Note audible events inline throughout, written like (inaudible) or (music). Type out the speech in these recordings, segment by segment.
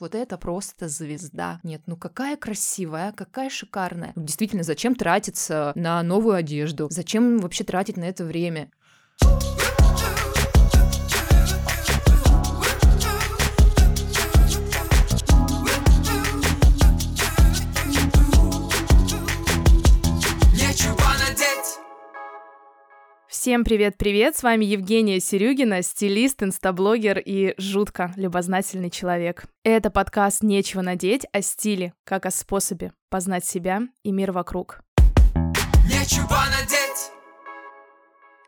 Вот это просто звезда. Нет, ну какая красивая, какая шикарная. Ну, действительно, зачем тратиться на новую одежду? Зачем вообще тратить на это время? Всем привет-привет! С вами Евгения Серюгина, стилист, инстаблогер и жутко любознательный человек. Это подкаст «Нечего надеть» о стиле, как о способе познать себя и мир вокруг. Нечего надеть!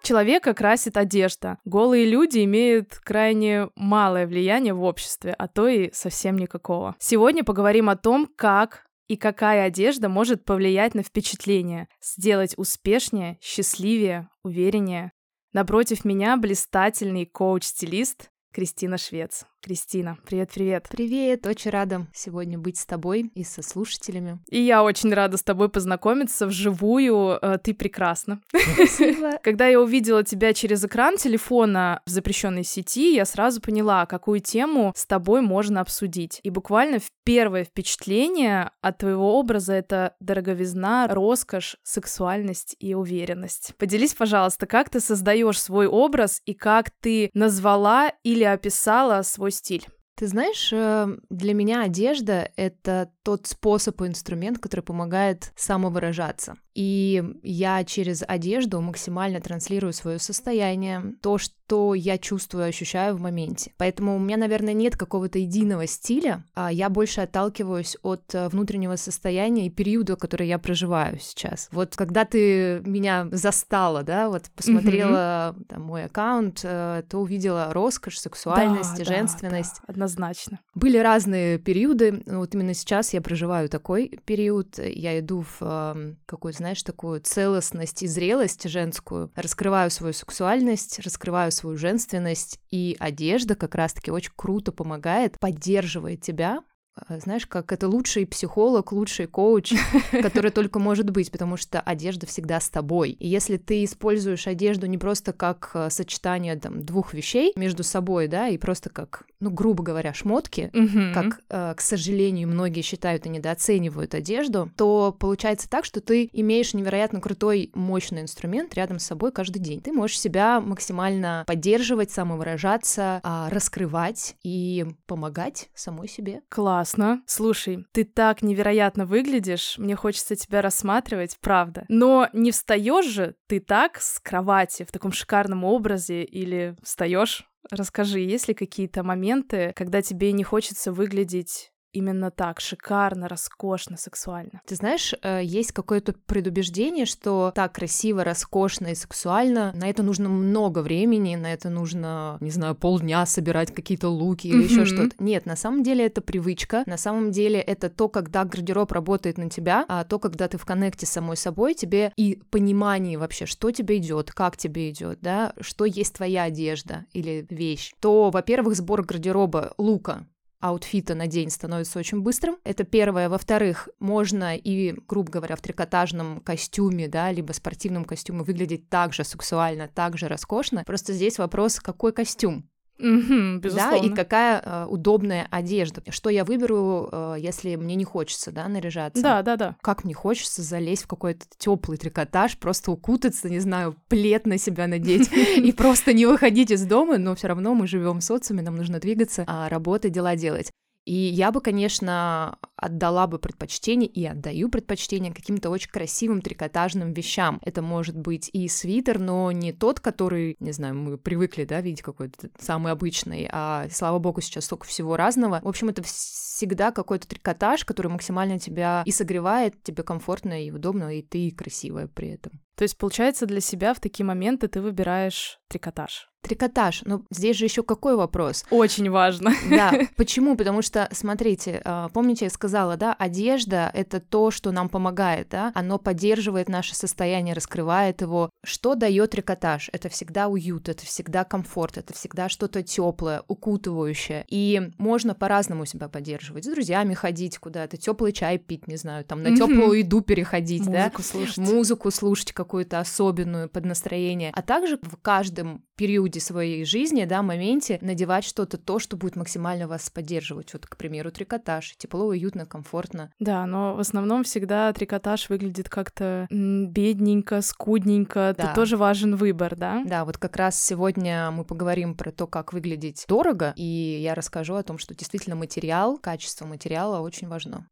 Человека красит одежда. Голые люди имеют крайне малое влияние в обществе, а то и совсем никакого. Сегодня поговорим о том, как и какая одежда может повлиять на впечатление, сделать успешнее, счастливее, увереннее. Напротив меня блистательный коуч-стилист Кристина Швец. Кристина, привет-привет. Привет, очень рада сегодня быть с тобой и со слушателями. И я очень рада с тобой познакомиться вживую. Э, ты прекрасна. Спасибо. (laughs) Когда я увидела тебя через экран телефона в запрещенной сети, я сразу поняла, какую тему с тобой можно обсудить. И буквально в первое впечатление от твоего образа это дороговизна, роскошь, сексуальность и уверенность. Поделись, пожалуйста, как ты создаешь свой образ и как ты назвала или описала свой свой стиль. Ты знаешь, э, для меня одежда — это тот способ и инструмент, который помогает самовыражаться. И я через одежду максимально транслирую свое состояние, то, что я чувствую, ощущаю в моменте. Поэтому у меня, наверное, нет какого-то единого стиля, а я больше отталкиваюсь от э, внутреннего состояния и периода, который я проживаю сейчас. Вот когда ты меня застала, да, вот посмотрела mm-hmm. там, мой аккаунт, э, то увидела роскошь, сексуальность, да, женственность. Да, да, однозначно. Были разные периоды. Вот именно сейчас я проживаю такой период. Я иду в э, какой-то знаешь, такую целостность и зрелость женскую, раскрываю свою сексуальность, раскрываю свою женственность, и одежда как раз-таки очень круто помогает, поддерживает тебя знаешь, как это лучший психолог, лучший коуч, (laughs) который только может быть, потому что одежда всегда с тобой. И если ты используешь одежду не просто как а, сочетание там, двух вещей между собой, да, и просто как, ну, грубо говоря, шмотки, как, а, к сожалению, многие считают и недооценивают одежду, то получается так, что ты имеешь невероятно крутой, мощный инструмент рядом с собой каждый день. Ты можешь себя максимально поддерживать, самовыражаться, раскрывать и помогать самой себе. Класс Классно. Слушай, ты так невероятно выглядишь, мне хочется тебя рассматривать, правда. Но не встаешь же ты так с кровати в таком шикарном образе или встаешь? Расскажи, есть ли какие-то моменты, когда тебе не хочется выглядеть именно так, шикарно, роскошно, сексуально. Ты знаешь, э, есть какое-то предубеждение, что так красиво, роскошно и сексуально, на это нужно много времени, на это нужно, не знаю, полдня собирать какие-то луки или еще что-то. Нет, на самом деле это привычка, на самом деле это то, когда гардероб работает на тебя, а то, когда ты в коннекте с самой собой, тебе и понимание вообще, что тебе идет, как тебе идет, да, что есть твоя одежда или вещь, то, во-первых, сбор гардероба, лука, аутфита на день становится очень быстрым. Это первое. Во-вторых, можно и, грубо говоря, в трикотажном костюме, да, либо спортивном костюме выглядеть так же сексуально, так же роскошно. Просто здесь вопрос, какой костюм. Безусловно. Да, и какая э, удобная одежда. Что я выберу, э, если мне не хочется, да, наряжаться? Да, да, да. Как мне хочется залезть в какой-то теплый трикотаж, просто укутаться, не знаю, плед на себя надеть (laughs) и просто не выходить из дома, но все равно мы живем в социуме, нам нужно двигаться, а работать, дела делать. И я бы, конечно, отдала бы предпочтение и отдаю предпочтение каким-то очень красивым трикотажным вещам. Это может быть и свитер, но не тот, который, не знаю, мы привыкли, да, видеть какой-то самый обычный, а, слава богу, сейчас столько всего разного. В общем, это всегда какой-то трикотаж, который максимально тебя и согревает, тебе комфортно и удобно, и ты красивая при этом. То есть, получается, для себя в такие моменты ты выбираешь трикотаж. Трикотаж. Но здесь же еще какой вопрос? Очень важно. Да. (laughs) Почему? Потому что, смотрите, а, помните, я сказала, да, одежда — это то, что нам помогает, да, оно поддерживает наше состояние, раскрывает его. Что дает трикотаж? Это всегда уют, это всегда комфорт, это всегда что-то теплое, укутывающее. И можно по-разному себя поддерживать. С друзьями ходить куда-то, теплый чай пить, не знаю, там на теплую еду переходить, Музыку да? Музыку слушать. Музыку слушать какую-то особенную под настроение. А также в каждом периоде периоде своей жизни, да, моменте надевать что-то то, что будет максимально вас поддерживать. Вот, к примеру, трикотаж. Тепло, уютно, комфортно. Да, но в основном всегда трикотаж выглядит как-то бедненько, скудненько. Да. Тут тоже важен выбор, да? Да, вот как раз сегодня мы поговорим про то, как выглядеть дорого, и я расскажу о том, что действительно материал, качество материала очень важно.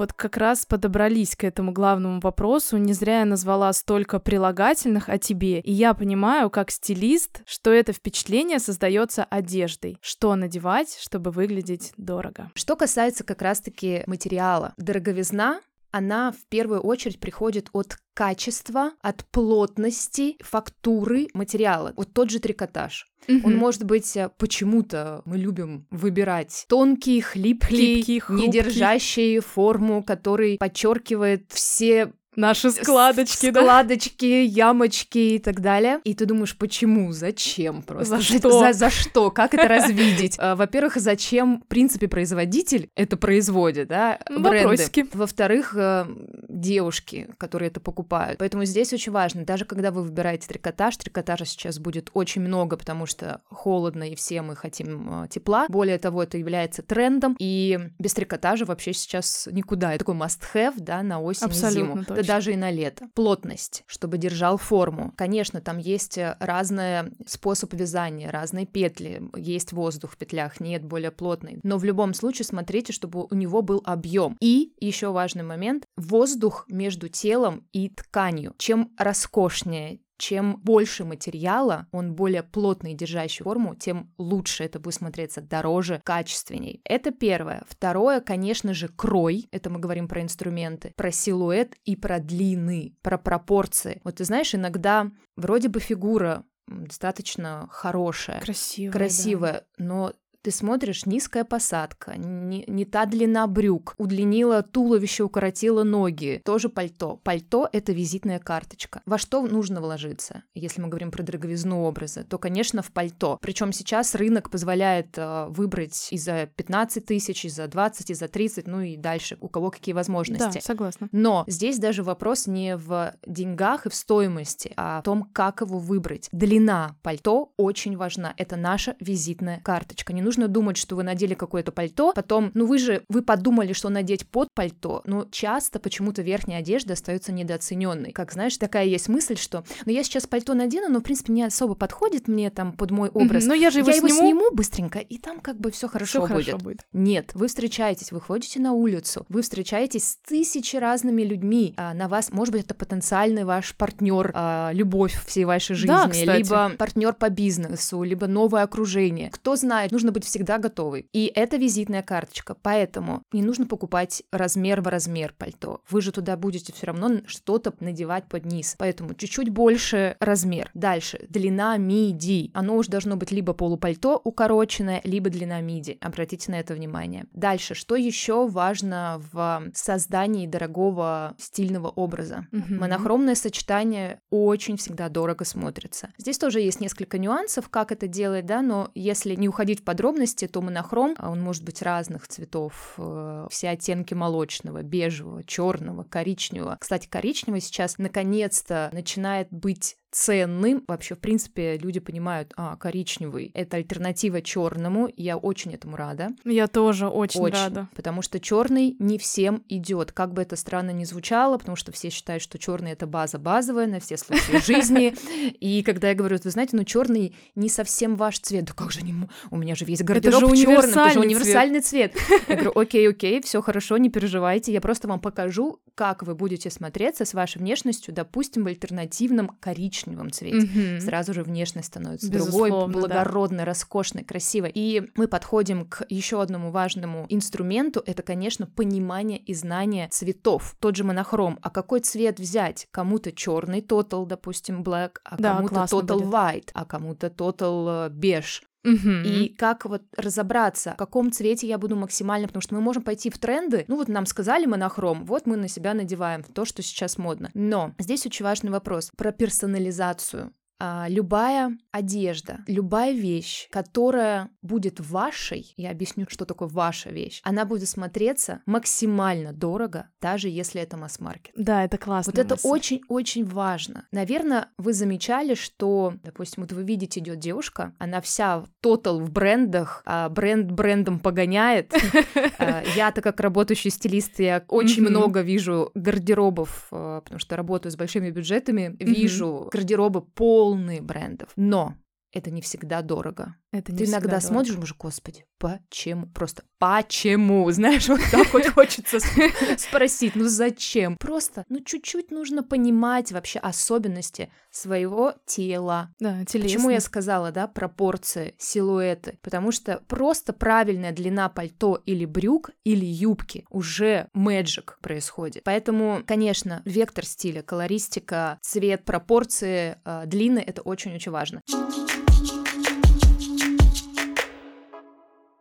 Вот как раз подобрались к этому главному вопросу. Не зря я назвала столько прилагательных о тебе. И я понимаю, как стилист, что это впечатление создается одеждой. Что надевать, чтобы выглядеть дорого. Что касается как раз-таки материала. Дороговизна она в первую очередь приходит от качества, от плотности, фактуры материала. Вот тот же трикотаж. Угу. Он может быть э, почему-то мы любим выбирать тонкий, хлипкий, хлипкий не держащий форму, который подчеркивает все Наши складочки, да? Складочки, ямочки и так далее. И ты думаешь, почему, зачем просто? За что? За, за что? Как это (laughs) развидеть? А, во-первых, зачем, в принципе, производитель это производит, да, бренды? Вопросики. Во-вторых, э, девушки, которые это покупают. Поэтому здесь очень важно, даже когда вы выбираете трикотаж, трикотажа сейчас будет очень много, потому что холодно, и все мы хотим э, тепла. Более того, это является трендом, и без трикотажа вообще сейчас никуда. Это такой must-have, да, на осень Абсолютно и зиму. Точно. Даже и на лето. Плотность, чтобы держал форму. Конечно, там есть э, разные способ вязания, разные петли. Есть воздух в петлях, нет более плотный. Но в любом случае смотрите, чтобы у него был объем. И еще важный момент, воздух между телом и тканью. Чем роскошнее, чем больше материала, он более плотный, держащий форму, тем лучше это будет смотреться, дороже, качественней. Это первое. Второе, конечно же, крой. Это мы говорим про инструменты, про силуэт и про длины, про пропорции. Вот ты знаешь, иногда вроде бы фигура достаточно хорошая, красивая, красивая, да. но ты смотришь, низкая посадка, не, не та длина брюк, удлинила туловище, укоротила ноги, тоже пальто. Пальто — это визитная карточка. Во что нужно вложиться? Если мы говорим про дороговизну образа, то, конечно, в пальто. Причем сейчас рынок позволяет э, выбрать и за 15 тысяч, и за 20, и за 30, ну и дальше, у кого какие возможности. Да, согласна. Но здесь даже вопрос не в деньгах и в стоимости, а в том, как его выбрать. Длина пальто очень важна. Это наша визитная карточка. Не нужно думать, что вы надели какое-то пальто, потом, ну вы же, вы подумали, что надеть под пальто, но часто почему-то верхняя одежда остается недооцененной. Как знаешь, такая есть мысль, что, ну я сейчас пальто надену, но в принципе не особо подходит мне там под мой образ. Но я же его, я сниму. его сниму быстренько, и там как бы все хорошо, всё будет. хорошо будет. Нет, вы встречаетесь, вы ходите на улицу, вы встречаетесь с тысячи разными людьми, а на вас, может быть, это потенциальный ваш партнер, а, любовь всей вашей жизни, да, кстати. либо партнер по бизнесу, либо новое окружение. Кто знает, нужно быть быть всегда готовый. И это визитная карточка, поэтому не нужно покупать размер в размер пальто. Вы же туда будете все равно что-то надевать под низ, поэтому чуть-чуть больше размер. Дальше, длина миди. Оно уже должно быть либо полупальто укороченное, либо длина миди. Обратите на это внимание. Дальше, что еще важно в создании дорогого стильного образа? Мгм. Монохромное сочетание очень всегда дорого смотрится. Здесь тоже есть несколько нюансов, как это делать, да, но если не уходить в подробности, то монохром, а он может быть разных цветов, э, все оттенки молочного, бежевого, черного, коричневого. Кстати, коричневый сейчас наконец-то начинает быть ценным. Вообще, в принципе, люди понимают, а, коричневый — это альтернатива черному. Я очень этому рада. Я тоже очень, Очень, рада. потому что черный не всем идет, как бы это странно ни звучало, потому что все считают, что черный это база базовая на все случаи жизни. (laughs) И когда я говорю, вы знаете, ну черный не совсем ваш цвет, да как же не, у меня же весь гардероб черный, это же универсальный универсальный цвет. Я говорю, (laughs) окей, окей, все хорошо, не переживайте, я просто вам покажу, как вы будете смотреться с вашей внешностью, допустим, в альтернативном коричневом цвете Мгм. сразу же внешность становится Безусловно, другой, да. благородной, роскошной, красивой. И мы подходим к еще одному важному инструменту, это, конечно, понимание и знание цветов. Тот же монохром. А какой цвет взять? Кому-то черный total, допустим, black, а Да, кому-то total будет. white, а кому-то total э, beige. Мгм. И как вот разобраться, в каком цвете я буду максимально, потому что мы можем пойти в тренды, ну вот нам сказали монохром, вот мы на себя надеваем то, что сейчас модно. Но здесь очень важный вопрос про персонализацию любая одежда, любая вещь, которая будет вашей, я объясню, что такое ваша вещь, она будет смотреться максимально дорого, даже если это масс-маркет. Да, это классно. Вот это очень-очень важно. Наверное, вы замечали, что, допустим, вот вы видите, идет девушка, она вся тотал в брендах, а бренд брендом погоняет. (laughs) А, я-то как работающий стилист, я очень много вижу гардеробов, а, потому что работаю с большими бюджетами, вижу гардеробы полные брендов. Но это не всегда дорого. Это не Ты иногда всегда смотришь, уже, господи, почему? Просто почему? (laughs) Знаешь, вот так вот (laughs) хочется спросить, ну зачем? Просто, ну чуть-чуть нужно понимать вообще особенности своего тела. Да, Почему я сказала, да, пропорции, силуэты? Потому что просто правильная длина пальто или брюк или юбки уже мэджик происходит. Поэтому, конечно, вектор стиля, колористика, цвет, пропорции, э, длины — это очень-очень важно.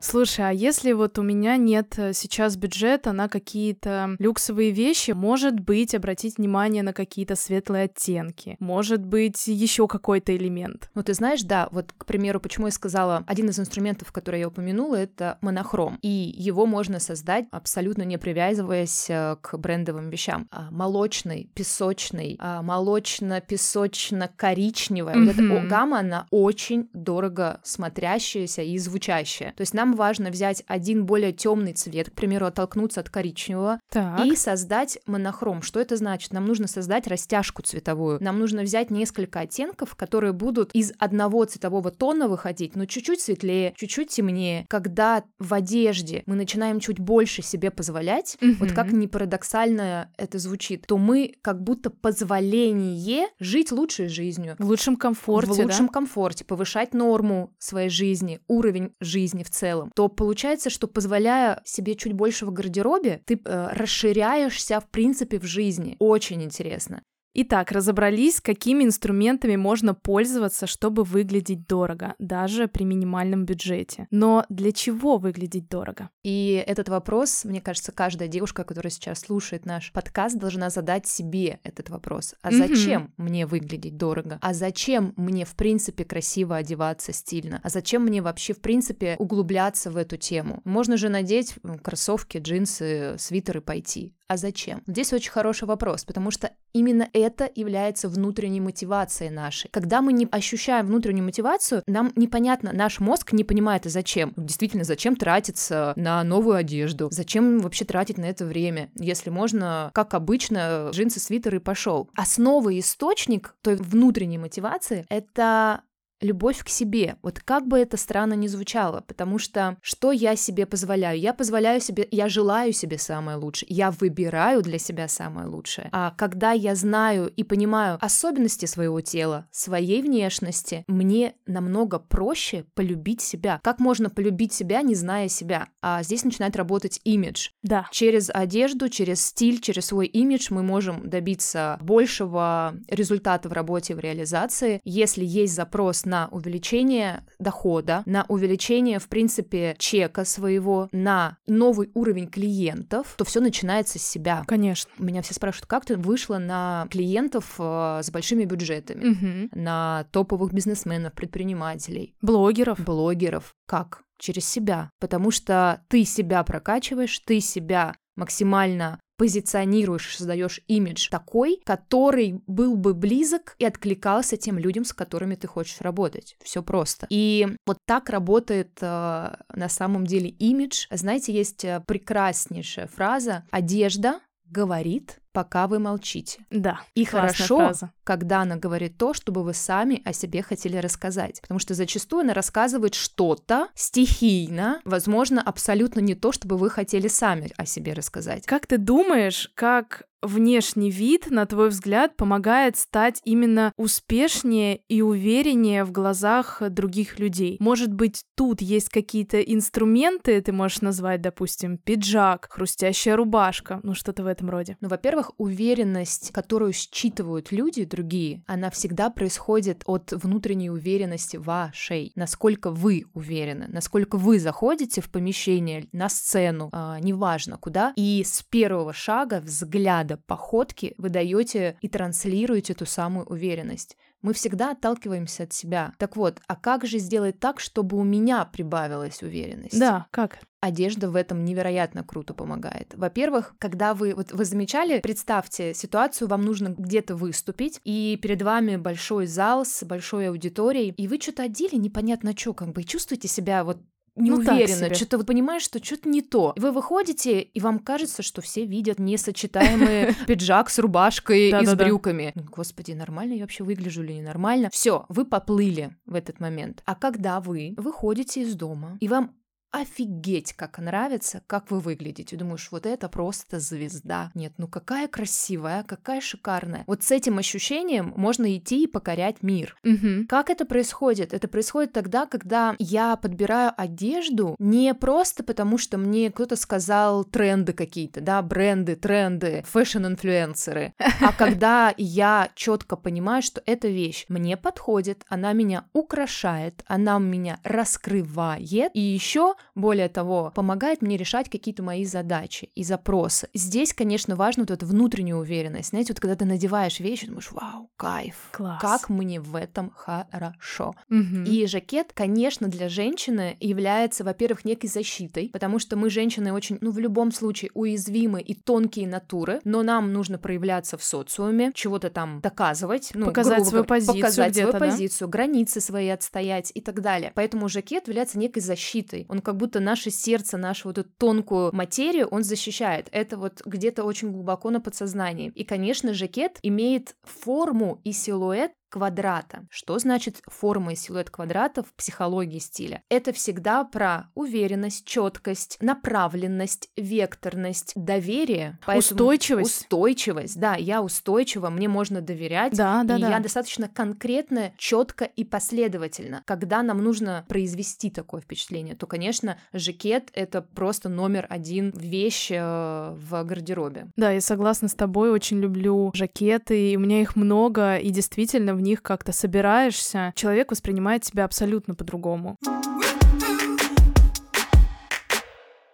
Слушай, а если вот у меня нет э, сейчас бюджета на какие-то люксовые вещи, может быть, обратить внимание на какие-то светлые оттенки, может быть, еще какой-то элемент. Ну, ты знаешь, да, вот, к примеру, почему я сказала, один из инструментов, который я упомянула, это монохром, и его можно создать абсолютно не привязываясь э, к брендовым вещам. А, молочный, песочный, а, молочно-песочно-коричневая, mm-hmm. вот эта гамма, она очень дорого смотрящаяся и звучащая. То есть нам важно взять один более темный цвет, к примеру, оттолкнуться от коричневого так. и создать монохром. Что это значит? Нам нужно создать растяжку цветовую. Нам нужно взять несколько оттенков, которые будут из одного цветового тона выходить, но чуть-чуть светлее, чуть-чуть темнее. Когда в одежде мы начинаем чуть больше себе позволять, mm-hmm. вот как ни парадоксально это звучит, то мы как будто позволение жить лучшей жизнью. В лучшем комфорте, В лучшем да? комфорте, повышать норму своей жизни, уровень жизни в целом целом, то получается, что позволяя себе чуть больше в гардеробе, ты э, расширяешься, в принципе, в жизни. Очень интересно. Итак, разобрались, какими инструментами можно пользоваться, чтобы выглядеть дорого, даже при минимальном бюджете. Но для чего выглядеть дорого? И этот вопрос, мне кажется, каждая девушка, которая сейчас слушает наш подкаст, должна задать себе этот вопрос. А зачем mm-hmm. мне выглядеть дорого? А зачем мне, в принципе, красиво одеваться стильно? А зачем мне вообще, в принципе, углубляться в эту тему? Можно же надеть кроссовки, джинсы, свитеры пойти. А зачем? Здесь очень хороший вопрос, потому что именно это является внутренней мотивацией нашей. Когда мы не ощущаем внутреннюю мотивацию, нам непонятно, наш мозг не понимает, а зачем. Действительно, зачем тратиться на новую одежду? Зачем вообще тратить на это время? Если можно, как обычно, джинсы, свитер и пошел. Основа источник той внутренней мотивации — это любовь к себе. Вот как бы это странно ни звучало, потому что что я себе позволяю? Я позволяю себе, я желаю себе самое лучшее, я выбираю для себя самое лучшее. А когда я знаю и понимаю особенности своего тела, своей внешности, мне намного проще полюбить себя. Как можно полюбить себя, не зная себя? А здесь начинает работать имидж. Да. Через одежду, через стиль, через свой имидж мы можем добиться большего результата в работе, в реализации. Если есть запрос на увеличение дохода, на увеличение, в принципе, чека своего, на новый уровень клиентов, то все начинается с себя. Конечно. Меня все спрашивают, как ты вышла на клиентов э, с большими бюджетами, угу. на топовых бизнесменов, предпринимателей, блогеров. Блогеров. Как? Через себя. Потому что ты себя прокачиваешь, ты себя максимально позиционируешь, создаешь имидж такой, который был бы близок и откликался тем людям, с которыми ты хочешь работать. Все просто. И вот так работает э, на самом деле имидж. Знаете, есть э, прекраснейшая фраза «одежда говорит, пока вы молчите. Да. И хорошо, фраза. когда она говорит то, чтобы вы сами о себе хотели рассказать. Потому что зачастую она рассказывает что-то стихийно, возможно, абсолютно не то, чтобы вы хотели сами о себе рассказать. Как ты думаешь, как внешний вид, на твой взгляд, помогает стать именно успешнее и увереннее в глазах других людей? Может быть, тут есть какие-то инструменты, ты можешь назвать, допустим, пиджак, хрустящая рубашка, ну что-то в этом роде? Ну, во-первых, уверенность, которую считывают люди другие, она всегда происходит от внутренней уверенности вашей. Насколько вы уверены, насколько вы заходите в помещение, на сцену, э, неважно куда, и с первого шага взгляд ряда походки вы даете и транслируете ту самую уверенность. Мы всегда отталкиваемся от себя. Так вот, а как же сделать так, чтобы у меня прибавилась уверенность? Да, как? Одежда в этом невероятно круто помогает. Во-первых, когда вы, вот вы замечали, представьте ситуацию, вам нужно где-то выступить, и перед вами большой зал с большой аудиторией, и вы что-то одели непонятно что, как бы, и чувствуете себя вот не ну, уверена, что-то вы понимаешь, что что-то не то. Вы выходите, и вам кажется, что все видят несочетаемый (laughs) пиджак с рубашкой и с брюками. Господи, нормально я вообще выгляжу или ненормально? Все, вы поплыли в этот момент. А когда вы выходите из дома, и вам офигеть, как нравится, как вы выглядите. Думаешь, вот это просто звезда. Нет, ну какая красивая, какая шикарная. Вот с этим ощущением можно идти и покорять мир. Угу. Как это происходит? Это происходит тогда, когда я подбираю одежду не просто потому, что мне кто-то сказал тренды какие-то, да, бренды, тренды, fashion-инфлюенсеры, (laughs) а когда я четко понимаю, что эта вещь мне подходит, она меня украшает, она меня раскрывает, и еще более того, помогает мне решать какие-то мои задачи и запросы. Здесь, конечно, важно вот эта внутренняя уверенность. Знаете, вот когда ты надеваешь вещи, думаешь, вау, кайф, Класс. как мне в этом хорошо. Угу. И жакет, конечно, для женщины является, во-первых, некой защитой, потому что мы, женщины, очень, ну, в любом случае, уязвимы и тонкие натуры, но нам нужно проявляться в социуме, чего-то там доказывать, ну, показать свою позицию, показать свою да? позицию, границы свои отстоять и так далее. Поэтому жакет является некой защитой. Он как будто наше сердце, нашу вот эту тонкую материю он защищает. Это вот где-то очень глубоко на подсознании. И, конечно, жакет имеет форму и силуэт квадрата. Что значит форма и силуэт квадрата в психологии стиля? Это всегда про уверенность, четкость, направленность, векторность, доверие. Поэтому устойчивость. Устойчивость, да, я устойчива, мне можно доверять. Да, да, и да. я достаточно конкретно, четко и последовательно. Когда нам нужно произвести такое впечатление, то, конечно, жакет — это просто номер один вещь э, в гардеробе. Да, я согласна с тобой, очень люблю жакеты, и у меня их много, и действительно в них как-то собираешься, человек воспринимает тебя абсолютно по-другому.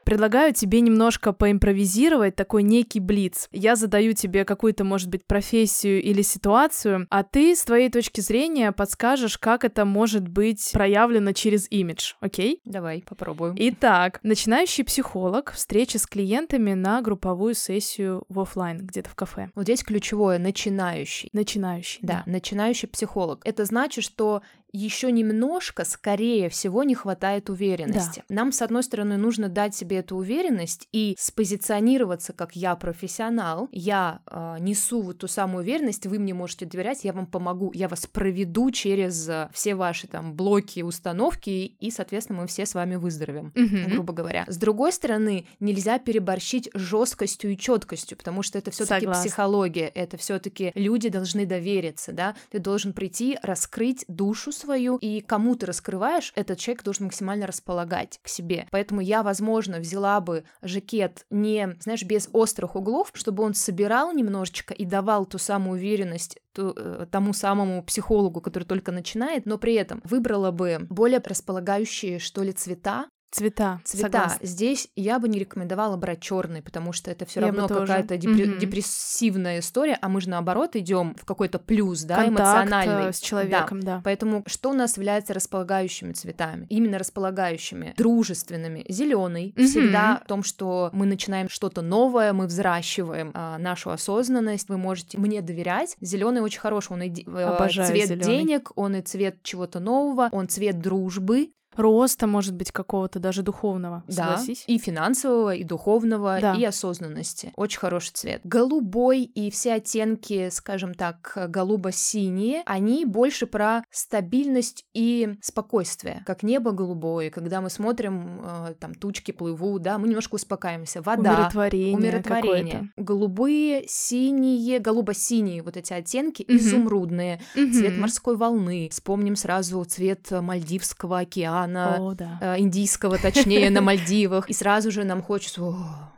Предлагаю тебе немножко поимпровизировать такой некий блиц. Я задаю тебе какую-то, может быть, профессию или ситуацию, а ты с твоей точки зрения подскажешь, как это может быть проявлено через имидж, окей? Давай, попробуем. Итак, начинающий психолог, встреча с клиентами на групповую сессию в офлайн, где-то в кафе. Вот здесь ключевое начинающий. Начинающий. Да, да, начинающий психолог. Это значит, что еще немножко, скорее всего, не хватает уверенности. Да. Нам, с одной стороны, нужно дать себе эту уверенность и спозиционироваться как я профессионал, я э, несу вот ту самую уверенность, вы мне можете доверять, я вам помогу, я вас проведу через э, все ваши там блоки, установки, и, соответственно, мы все с вами выздоровеем, угу. грубо говоря. С другой стороны, нельзя переборщить жесткостью и четкостью, потому что это все-таки психология, это все-таки люди должны довериться, да, ты должен прийти, раскрыть душу свою, и кому ты раскрываешь, этот человек должен максимально располагать к себе. Поэтому я, возможно, взяла бы жакет не, знаешь, без острых углов, чтобы он собирал немножечко и давал ту самую уверенность э, тому самому психологу, который только начинает, но при этом выбрала бы более располагающие, что ли, цвета, Цвета. Цвета. Согласна. Здесь я бы не рекомендовала брать черный, потому что это все равно какая-то депре- угу. депрессивная история, а мы же наоборот идем в какой-то плюс, да, Контакт эмоциональный. с человеком, да. да. Поэтому что у нас является располагающими цветами? Именно располагающими, дружественными. Зеленый угу. всегда в том, что мы начинаем что-то новое, мы взращиваем а, нашу осознанность. Вы можете мне доверять. Зеленый очень хороший, он и э, Обожаю цвет зелёный. денег, он и цвет чего-то нового, он цвет дружбы роста, может быть, какого-то даже духовного, да, согласись? и финансового, и духовного, Да. и осознанности. Очень хороший цвет. Голубой и все оттенки, скажем так, голубо-синие, они больше про стабильность и спокойствие. Как небо голубое, когда мы смотрим, э, там, тучки плывут, да, мы немножко успокаиваемся. Вода, Умиротворение умиротворение. Голубые, синие, голубо-синие вот эти оттенки, Мгм. изумрудные, Мгм. цвет морской волны. Вспомним сразу цвет Мальдивского океана, океана, О, да. э, Индийского, точнее, на Мальдивах, и сразу же нам хочется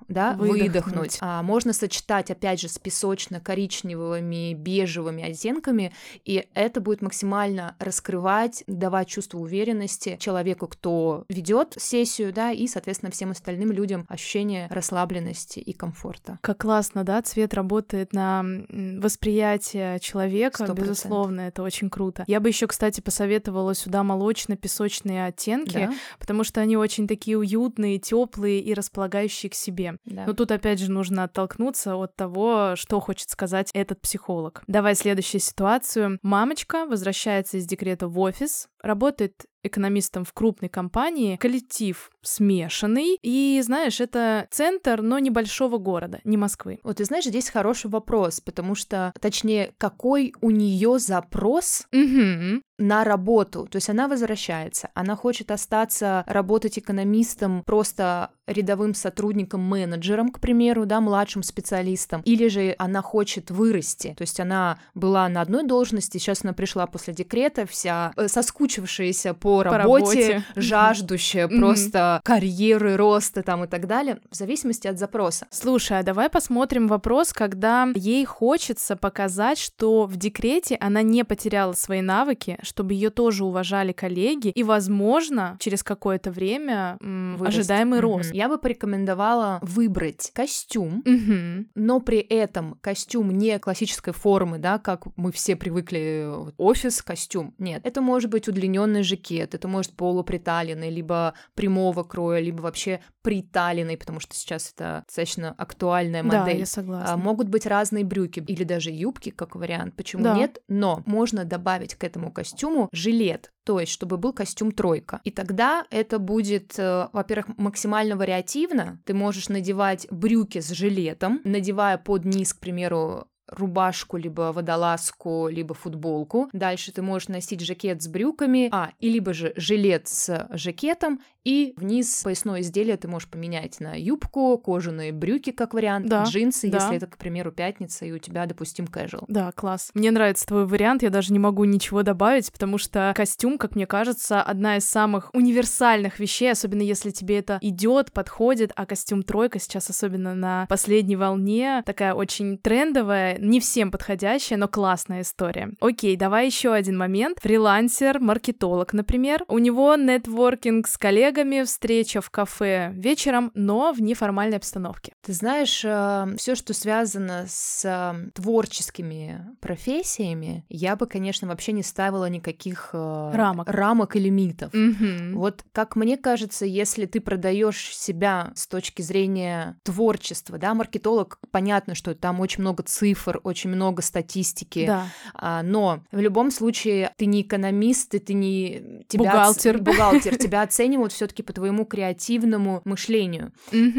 да, Выдохнуть. выдохнуть. А можно сочетать, опять же, с песочно-коричневыми, бежевыми оттенками, и это будет максимально раскрывать, давать чувство уверенности человеку, кто ведет сессию, да, и, соответственно, всем остальным людям ощущение расслабленности и комфорта. Как классно, да, цвет работает на восприятие человека, Сто процентов. безусловно, это очень круто. Я бы еще, кстати, посоветовала сюда молочно-песочные оттенки, Да? потому что они очень такие уютные, теплые и располагающие к себе. Да. Но тут опять же нужно оттолкнуться от того, что хочет сказать этот психолог. Давай следующую ситуацию. Мамочка возвращается из декрета в офис, работает экономистом в крупной компании, коллектив смешанный, и, знаешь, это центр, но небольшого города, не Москвы. Вот ты знаешь, здесь хороший вопрос, потому что, точнее, какой у нее запрос Угу. на работу. То есть она возвращается, она хочет остаться работать экономистом, просто рядовым сотрудником, менеджером, к примеру, да, младшим специалистом, или же она хочет вырасти. То есть она была на одной должности, сейчас она пришла после декрета, вся э, соскучившаяся по, работе, работе. жаждущая Мгм. просто карьеры, роста там и так далее, в зависимости от запроса. Слушай, а давай посмотрим вопрос, когда ей хочется показать, что в декрете она не потеряла свои навыки, чтобы ее тоже уважали коллеги, и, возможно, через какое-то время м, ожидаемый рост. Я бы порекомендовала выбрать костюм, Мгм. но при этом костюм не классической формы, да, как мы все привыкли, офис, костюм. Нет, это может быть удлиненный жакет, это может полуприталенный, либо прямого кроя, либо вообще приталенный, потому что сейчас это достаточно актуальная Да, модель. я согласна. А, Могут быть разные брюки или даже юбки, как вариант. Почему Да. нет? Но можно добавить к этому костюму жилет, то есть чтобы был костюм тройка. И тогда это будет, э, во-первых, максимально вариативно. Ты можешь надевать брюки с жилетом, надевая под низ, к примеру, рубашку, либо водолазку, либо футболку. Дальше ты можешь носить жакет с брюками, а, и либо же жилет с жакетом, и вниз поясное изделие ты можешь поменять на юбку, кожаные брюки, как вариант, Да, джинсы, да. если это, к примеру, пятница, и у тебя, допустим, casual. Да, класс. Мне нравится твой вариант, я даже не могу ничего добавить, потому что костюм, как мне кажется, одна из самых универсальных вещей, особенно если тебе это идет, подходит, а костюм тройка сейчас, особенно на последней волне, такая очень трендовая, не всем подходящая, но классная история. Окей, давай еще один момент. Фрилансер, маркетолог, например. У него нетворкинг с коллегами, встреча в кафе вечером, но в неформальной обстановке. Ты знаешь, все, что связано с э, творческими профессиями, я бы, конечно, вообще не ставила никаких э, Рамок. рамок и лимитов. Мгм. Вот как мне кажется, если ты продаешь себя с точки зрения творчества, да, маркетолог, понятно, что там очень много цифр, очень много статистики, Да. а, но в любом случае ты не экономист, и ты не тебя Бухгалтер. оц- бухгалтер, (laughs) тебя оценивают все-таки по твоему креативному мышлению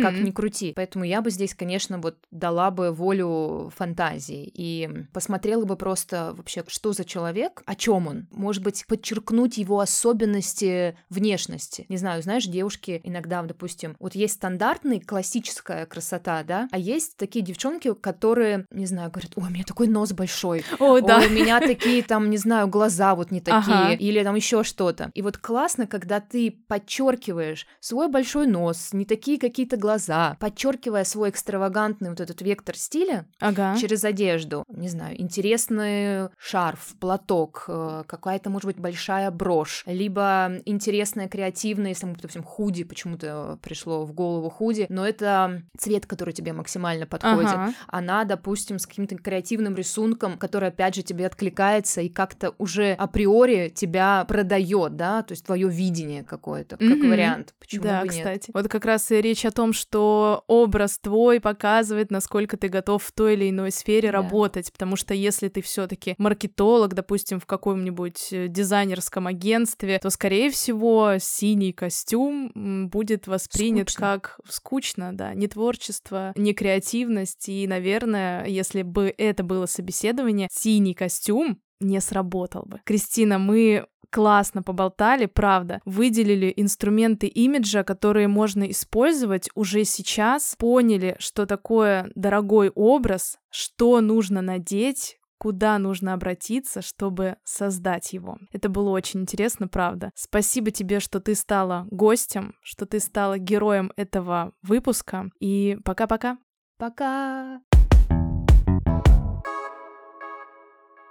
как ни крути. Поэтому я бы здесь, конечно, вот дала бы волю фантазии и посмотрела бы просто вообще, что за человек, о чем он. Может быть, подчеркнуть его особенности внешности. Не знаю, знаешь, девушки иногда, допустим, вот есть стандартный, классическая красота, да, а есть такие девчонки, которые, не знаю, говорят, ой, у меня такой нос большой, Ой, да. Ой, у меня такие там, не знаю, глаза вот не такие, Ага. или там еще что-то. И вот классно, когда ты подчеркиваешь свой большой нос, не такие какие-то глаза, подчеркивая свой экстравагантный вот этот вектор стиля Ага. через одежду. Не знаю, интересный шарф, платок, э, какая-то, может быть, большая брошь, либо интересная, креативная, если, допустим, худи, почему-то пришло в голову худи, но это цвет, который тебе максимально подходит Ага. она, допустим, с каким-то креативным рисунком, который, опять же, тебе откликается и как-то уже априори тебя продает, да, то есть твое видение какое-то, как Мгм. вариант. Почему да, бы нет? кстати. Вот как раз и речь о том, что образ твой показывает, насколько ты готов в той или иной сфере Да. работать. Потому что если ты все-таки маркетолог, допустим, в каком-нибудь э, дизайнерском агентстве, то, скорее всего, синий костюм будет воспринят Скучно. как скучно, да, не творчество, не креативность. И, наверное, если бы это было собеседование, синий костюм не сработал бы. Кристина, мы классно поболтали, правда. Выделили инструменты имиджа, которые можно использовать уже сейчас. Поняли, что такое дорогой образ, что нужно надеть, куда нужно обратиться, чтобы создать его. Это было очень интересно, правда. Спасибо тебе, что ты стала гостем, что ты стала героем этого выпуска. И пока-пока. Пока.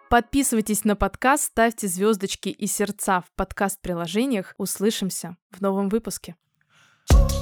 Подписывайтесь на подкаст, ставьте звездочки и сердца в подкаст-приложениях. Услышимся в новом выпуске. thank you